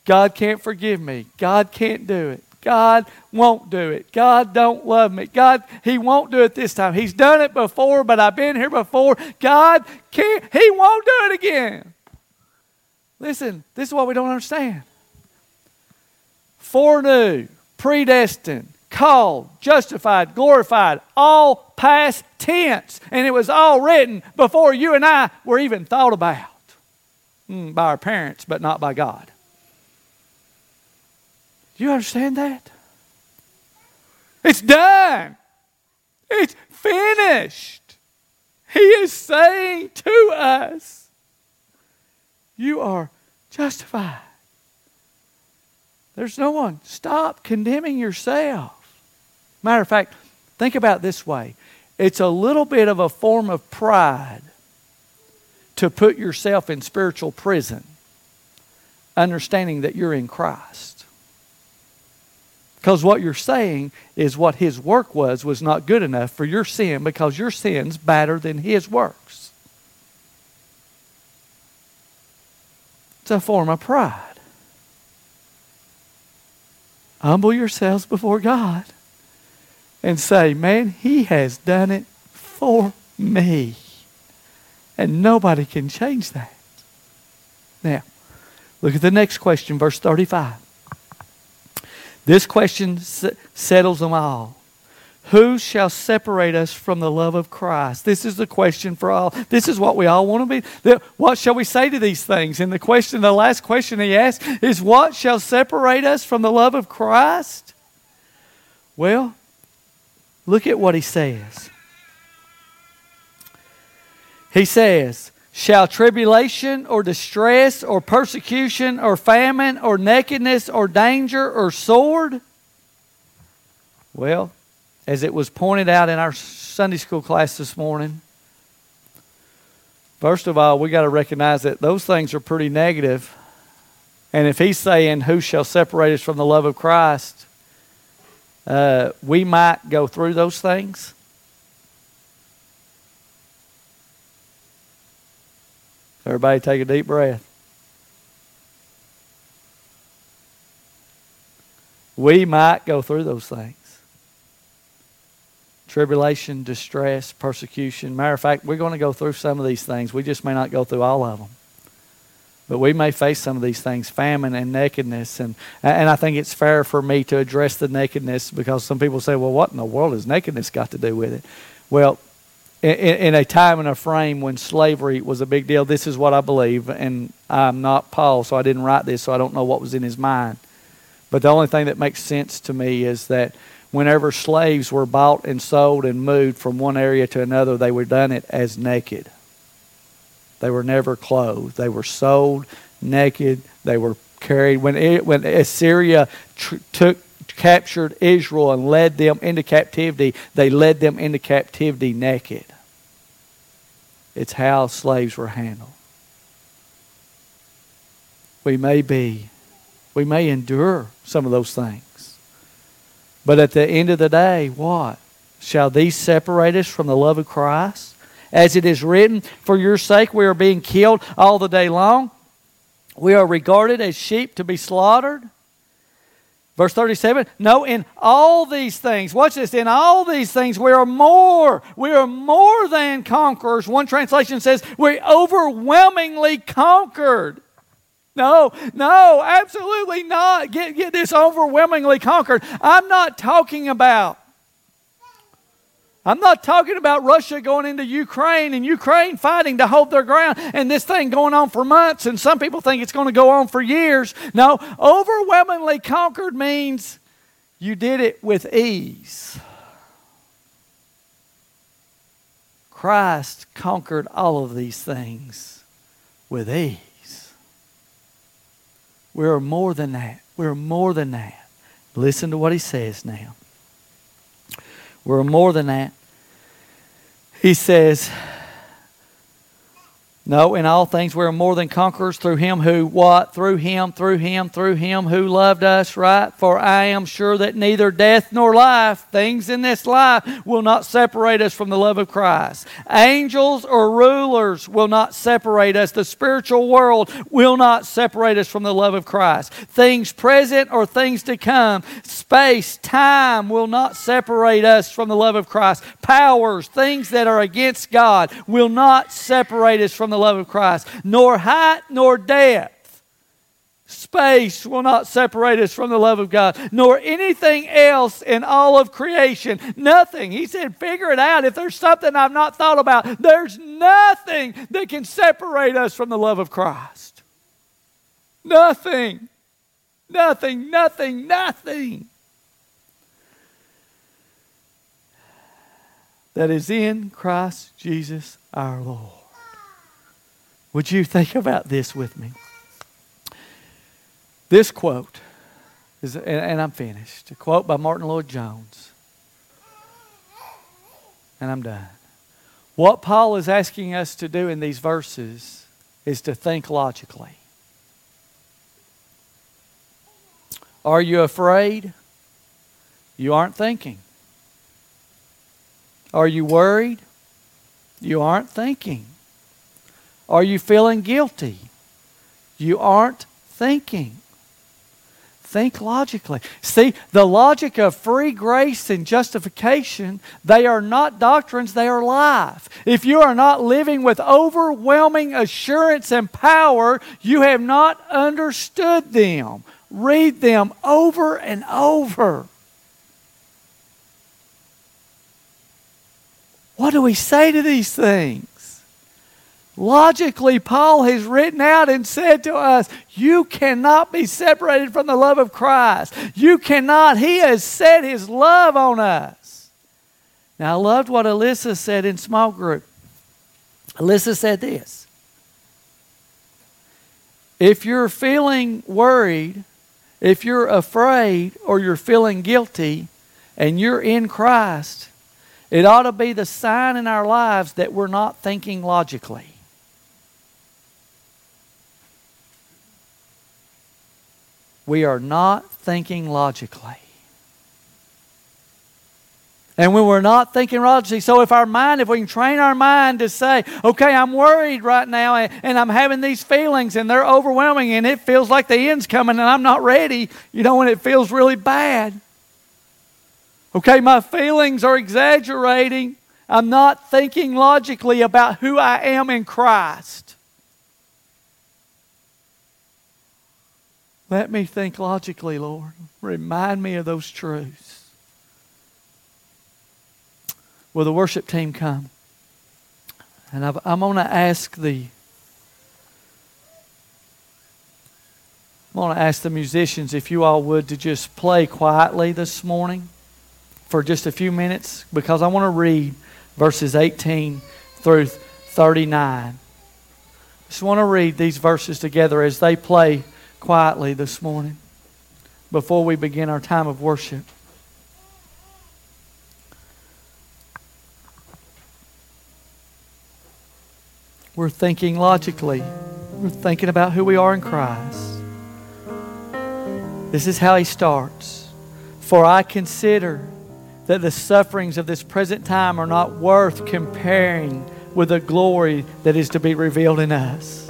God can't forgive me. God can't do it. God won't do it. God don't love me. God, He won't do it this time. He's done it before, but I've been here before. God can't, He won't do it again. Listen, this is what we don't understand. Foreknew, predestined, called, justified, glorified, all past tense. And it was all written before you and I were even thought about mm, by our parents, but not by God. Do you understand that? It's done. It's finished. He is saying to us, You are justified. There's no one. Stop condemning yourself. Matter of fact, think about this way it's a little bit of a form of pride to put yourself in spiritual prison, understanding that you're in Christ. Because what you're saying is what his work was was not good enough for your sin because your sin's better than his works. It's a form of pride. Humble yourselves before God and say, Man, he has done it for me. And nobody can change that. Now, look at the next question, verse 35. This question settles them all. Who shall separate us from the love of Christ? This is the question for all. This is what we all want to be. What shall we say to these things? And the question, the last question he asked is, What shall separate us from the love of Christ? Well, look at what he says. He says, Shall tribulation or distress or persecution or famine or nakedness or danger or sword? Well, as it was pointed out in our Sunday school class this morning, first of all, we got to recognize that those things are pretty negative. And if he's saying, Who shall separate us from the love of Christ? Uh, we might go through those things. Everybody take a deep breath. We might go through those things tribulation, distress, persecution. Matter of fact, we're going to go through some of these things. We just may not go through all of them. But we may face some of these things famine and nakedness. And, and I think it's fair for me to address the nakedness because some people say, well, what in the world has nakedness got to do with it? Well, in, in, a time and a frame when slavery was a big deal. This is what I believe, and I'm not Paul, so I didn't write this, so I don't know what was in his mind. But the only thing that makes sense to me is that whenever slaves were bought and sold and moved from one area to another, they were done it as naked. They were never clothed. They were sold naked. They were carried. When, it, when Assyria tr- took captured Israel and led them into captivity, they led them into captivity naked. It's how slaves were handled. We may be, we may endure some of those things. But at the end of the day, what? Shall these separate us from the love of Christ? As it is written, For your sake we are being killed all the day long. We are regarded as sheep to be slaughtered. Verse 37 No, in all these things, watch this, in all these things we are more, we are more than conquerors. One translation says we overwhelmingly conquered. No, no, absolutely not. Get, get this overwhelmingly conquered. I'm not talking about I'm not talking about Russia going into Ukraine and Ukraine fighting to hold their ground and this thing going on for months, and some people think it's going to go on for years. No, overwhelmingly conquered means you did it with ease. Christ conquered all of these things with ease. We're more than that. We're more than that. Listen to what he says now. We're more than that. He says, No, in all things we are more than conquerors through him who what? Through him, through him, through him who loved us, right? For I am sure that neither death nor life, things in this life, will not separate us from the love of Christ. Angels or rulers will not separate us. The spiritual world will not separate us from the love of Christ. Things present or things to come, space, time will not separate us from the love of Christ. Powers, things that are against God will not separate us from the love of Christ. Nor height nor depth, space will not separate us from the love of God, nor anything else in all of creation. Nothing. He said, figure it out. If there's something I've not thought about, there's nothing that can separate us from the love of Christ. Nothing. Nothing, nothing, nothing. That is in Christ Jesus our Lord. Would you think about this with me? This quote is, and I'm finished. A quote by Martyn Lloyd-Jones. And I'm done. What Paul is asking us to do in these verses is to think logically. Are you afraid? You aren't thinking. Are you worried? You aren't thinking. Are you feeling guilty? You aren't thinking. Think logically. See, the logic of free grace and justification, they are not doctrines, they are life. If you are not living with overwhelming assurance and power, you have not understood them. Read them over and over. What do we say to these things? Logically, Paul has written out and said to us, You cannot be separated from the love of Christ. You cannot. He has set his love on us. Now, I loved what Alyssa said in small group. Alyssa said this If you're feeling worried, if you're afraid, or you're feeling guilty, and you're in Christ, it ought to be the sign in our lives that we're not thinking logically. We are not thinking logically. And when we're not thinking logically, so if our mind, if we can train our mind to say, okay, I'm worried right now and, and, I'm having these feelings and they're overwhelming and it feels like the end's coming and I'm not ready, you know, when it feels really bad. Okay, my feelings are exaggerating. I'm not thinking logically about who I am in Christ. Let me think logically, Lord. Remind me of those truths. Will the worship team come? And i am going to ask the I'm going to ask the musicians if you all would to just play quietly this morning for just a few minutes because I want to read verses 18 through 39. Just want to read these verses together as they play quietly this morning before we begin our time of worship. We're thinking logically. We're thinking about who we are in Christ. This is how he starts. For I consider that the sufferings of this present time are not worth comparing with the glory that is to be revealed in us.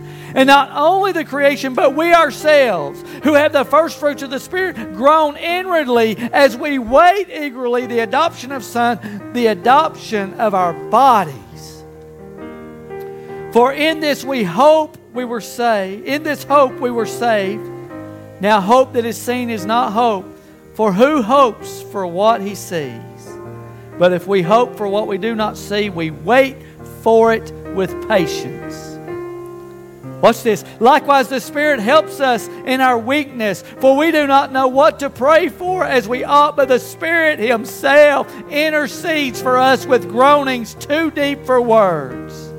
And not only the creation, but we ourselves, who have the first fruits of the Spirit, groan inwardly as we wait eagerly the adoption of Son, the adoption of our bodies. For in this we hope we were saved. In this hope we were saved. Now, hope that is seen is not hope. For who hopes for what he sees? But if we hope for what we do not see, we wait for it with patience. Watch this. Likewise, the Spirit helps us in our weakness, for we do not know what to pray for as we ought, but the Spirit Himself intercedes for us with groanings too deep for words.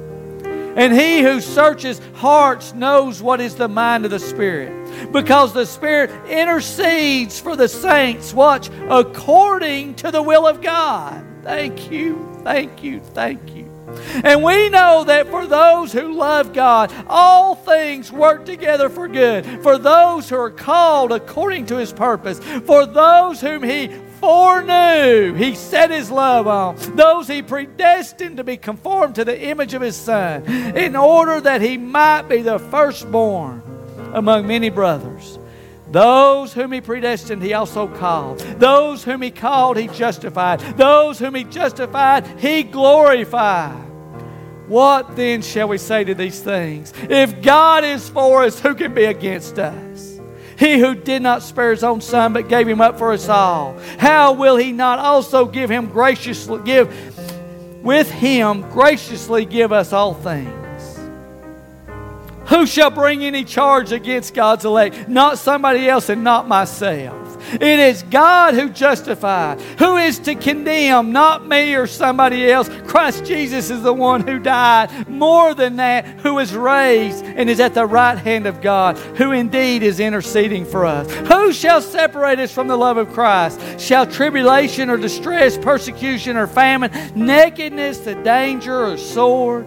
And He who searches hearts knows what is the mind of the Spirit, because the Spirit intercedes for the saints, watch, according to the will of God. Thank you, thank you, thank you. And we know that for those who love God, all things work together for good. For those who are called according to his purpose. For those whom he foreknew, he set his love on. Those he predestined to be conformed to the image of his Son, in order that he might be the firstborn among many brothers. Those whom he predestined, he also called. Those whom he called, he justified. Those whom he justified, he glorified. What then shall we say to these things? If God is for us, who can be against us? He who did not spare his own son, but gave him up for us all, how will he not also give him graciously give with him graciously give us all things? Who shall bring any charge against God's elect? Not somebody else and not myself. It is God who justifies. Who is to condemn? Not me or somebody else. Christ Jesus is the one who died. More than that, who is raised and is at the right hand of God, who indeed is interceding for us. Who shall separate us from the love of Christ? Shall tribulation or distress, persecution or famine, nakedness, the danger or sword?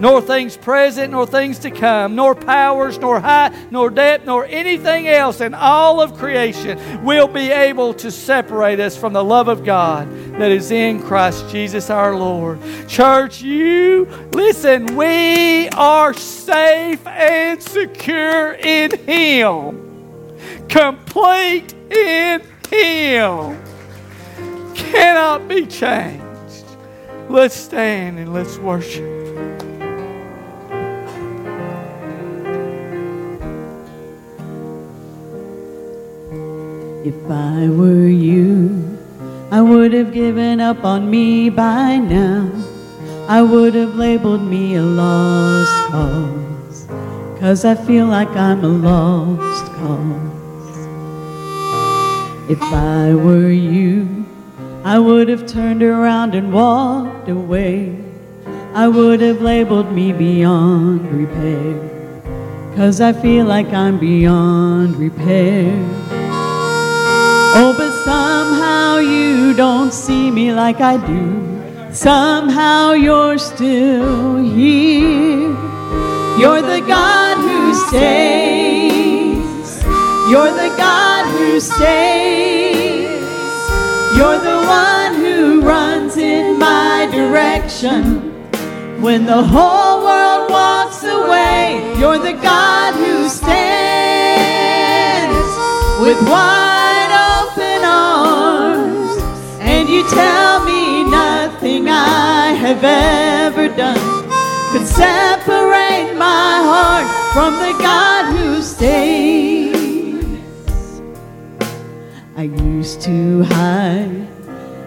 nor things present, nor things to come, nor powers, nor height, nor depth, nor anything else in all of creation will be able to separate us from the love of God that is in Christ Jesus our Lord. Church, you, listen, we are safe and secure in Him, complete in Him, cannot be changed. Let's stand and let's worship. If I were you, I would have given up on me by now. I would have labeled me a lost cause. Cause I feel like I'm a lost cause. If I were you, I would have turned around and walked away. I would have labeled me beyond repair. Cause I feel like I'm beyond repair. Oh, but somehow you don't see me like I do. Somehow you're still here. You're the God who stays. You're the God who stays. You're the one who runs in my direction. When the whole world walks away, you're the God who stands with wide you tell me nothing I have ever done could separate my heart from the God who stays. I used to hide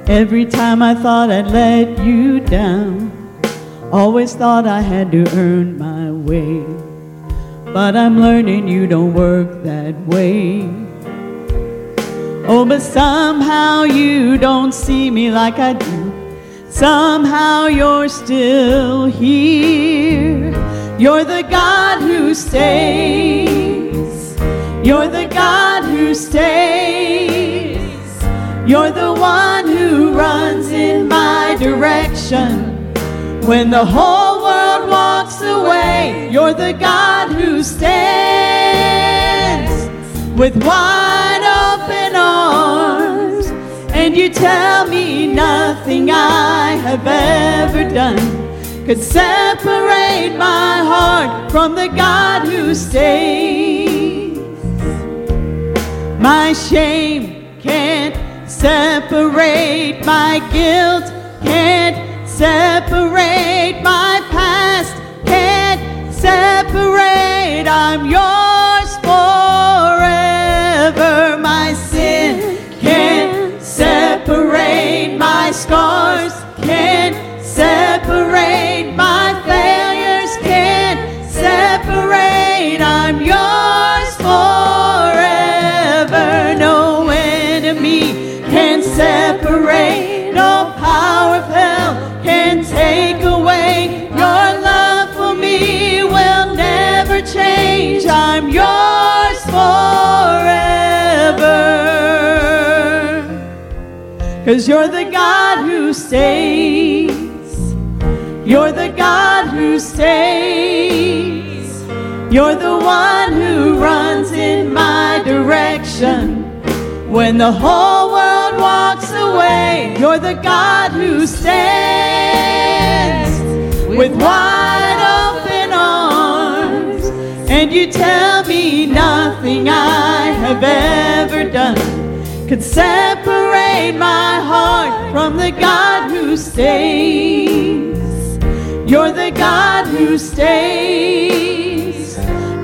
every time I thought I'd let you down. Always thought I had to earn my way. But I'm learning you don't work that way. Oh, but somehow you don't see me like I do. Somehow you're still here. You're the God who stays. You're the God who stays. You're the one who runs in my direction. When the whole world walks away, you're the God who stands with wide. And you tell me nothing I have ever done could separate my heart from the God who stays. My shame can't separate my guilt can't separate my past, can't separate. I'm yours scars, can't separate my failures, can't separate. I'm yours forever. No enemy can separate, no power of hell can take away. Your love for me will never change. I'm yours forever. Cause you're the God who saves. You're the God who saves. You're the one who runs in my direction. When the whole world walks away, you're the God who stands with wide open arms. And you tell me nothing I have ever done could separate my heart from the God who stays. You're the God who stays.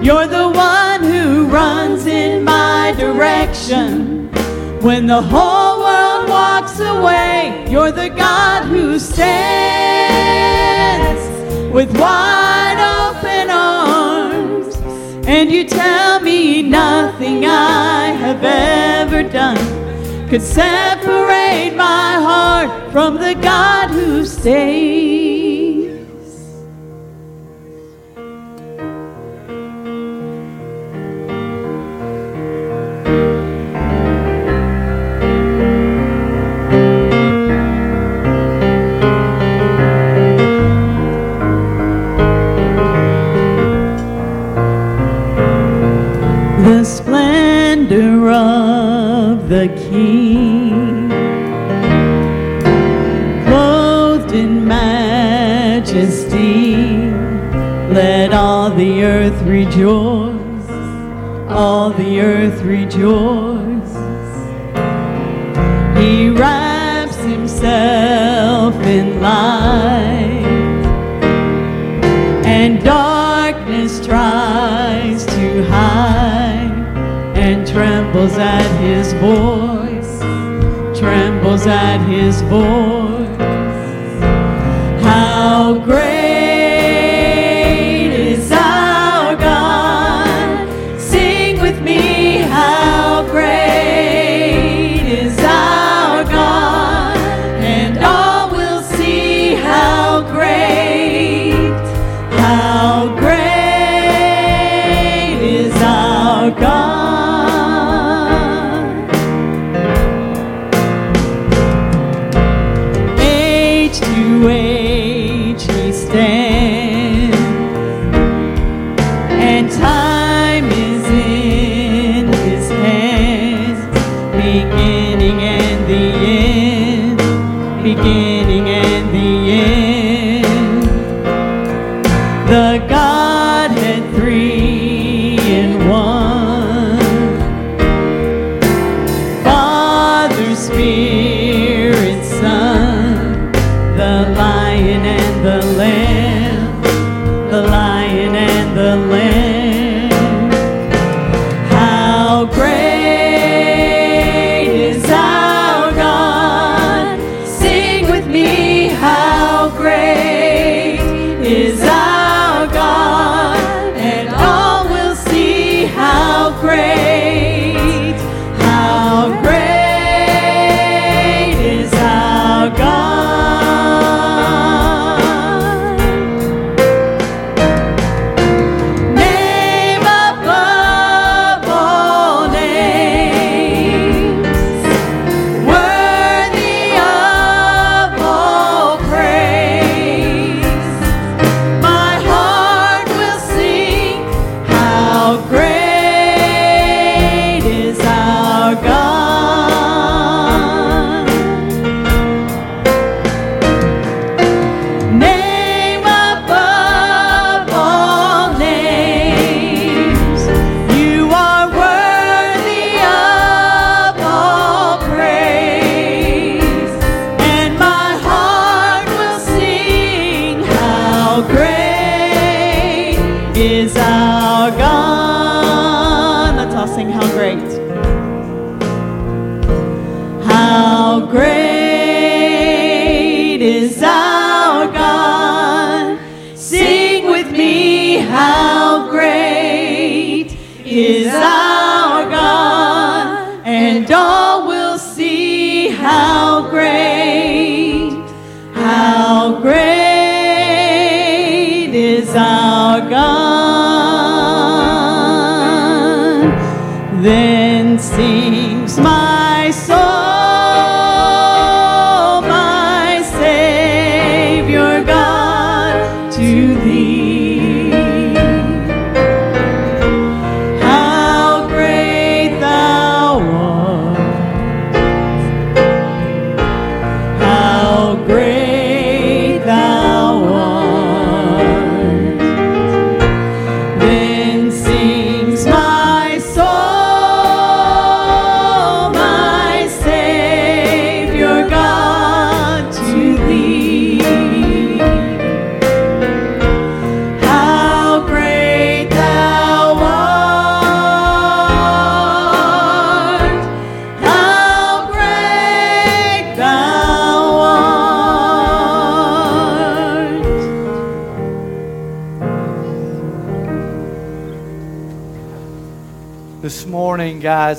You're the one who runs in my direction. When the whole world walks away, you're the God who stands with wide open arms. And you tell me nothing I have ever done could separate my heart from the God who stays. Rejoice, all the earth rejoice. He wraps himself in light and darkness tries to hide and trembles at his voice, trembles at his voice.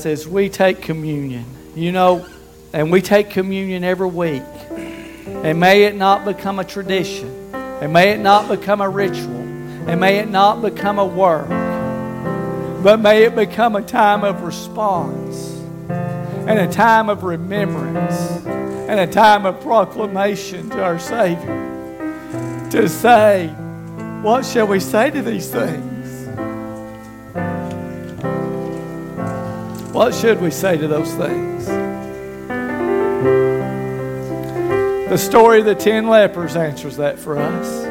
As we take communion, you know, and we take communion every week, and may it not become a tradition, and may it not become a ritual, and may it not become a work, but may it become a time of response, and a time of remembrance, and a time of proclamation to our Savior. To say, what shall we say to these things? What should we say to those things? The story of the ten lepers answers that for us.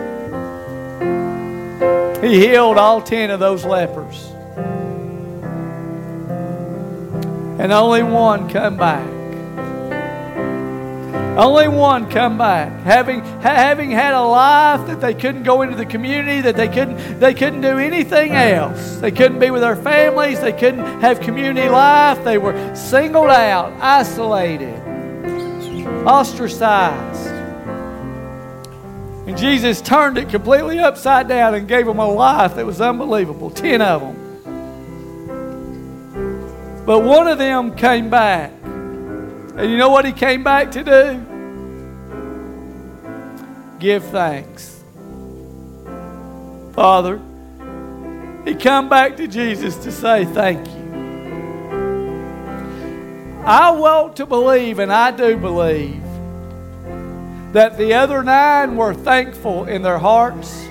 He healed all ten of those lepers. And only one come back. Only one come back, having ha- having had a life that they couldn't go into the community, that they couldn't they couldn't do anything else. They couldn't be with their families. They couldn't have community life. They were singled out, isolated, ostracized. And Jesus turned it completely upside down and gave them a life that was unbelievable. Ten of them. But one of them came back. And you know what he came back to do? Give thanks. Father, he come back to Jesus to say thank you. I want to believe, and I do believe, that the other nine were thankful in their hearts.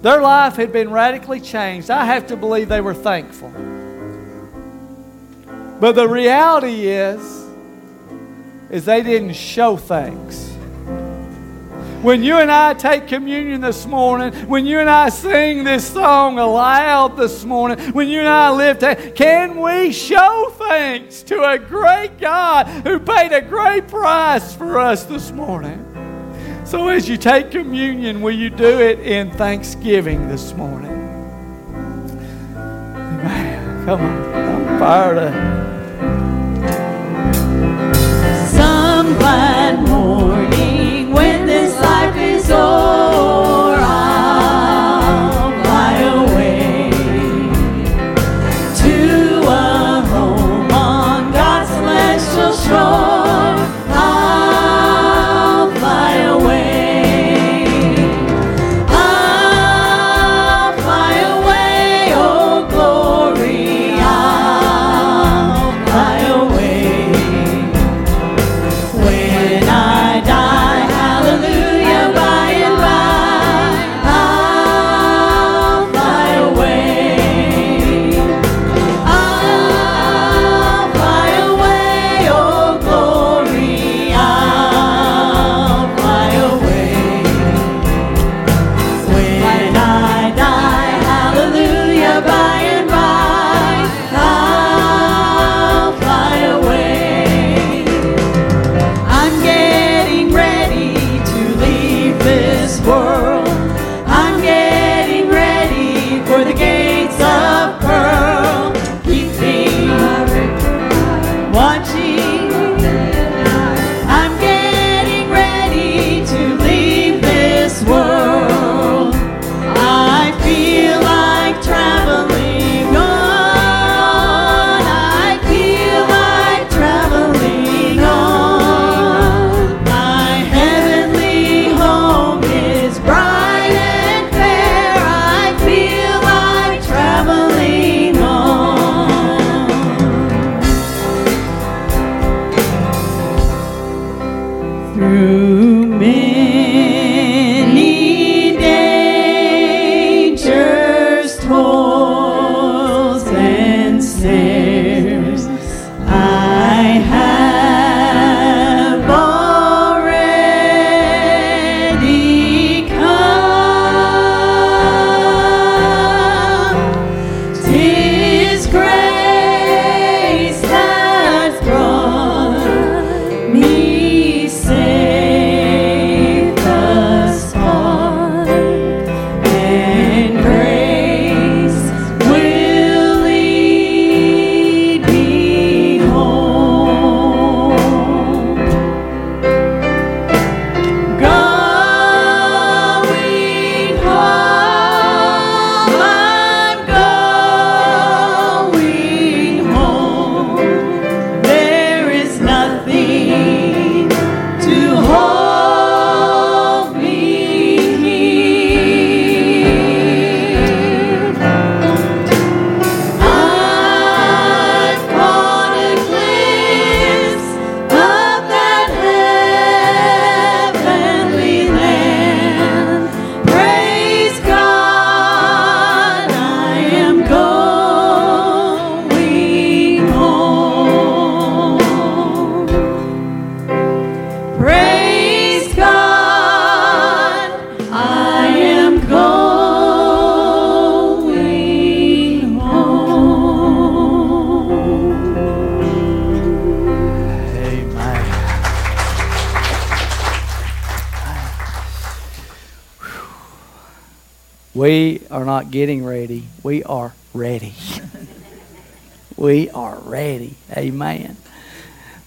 Their life had been radically changed. I have to believe they were thankful. But the reality is, is they didn't show thanks. When you and I take communion this morning, when you and I sing this song aloud this morning, when you and I lift, can we show thanks to a great God who paid a great price for us this morning? So as you take communion, will you do it in thanksgiving this morning? Amen. Come on. Up. Some glad morning when this life is o'er,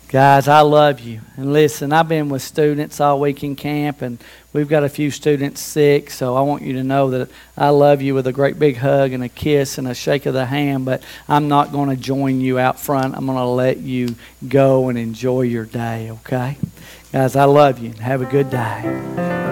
Guys, I love you. And listen, I've been with students all week in camp, and we've got a few students sick, so I want you to know that I love you with a great big hug and a kiss and a shake of the hand, but I'm not going to join you out front. I'm going to let you go and enjoy your day, okay? Guys, I love you. Have a good day.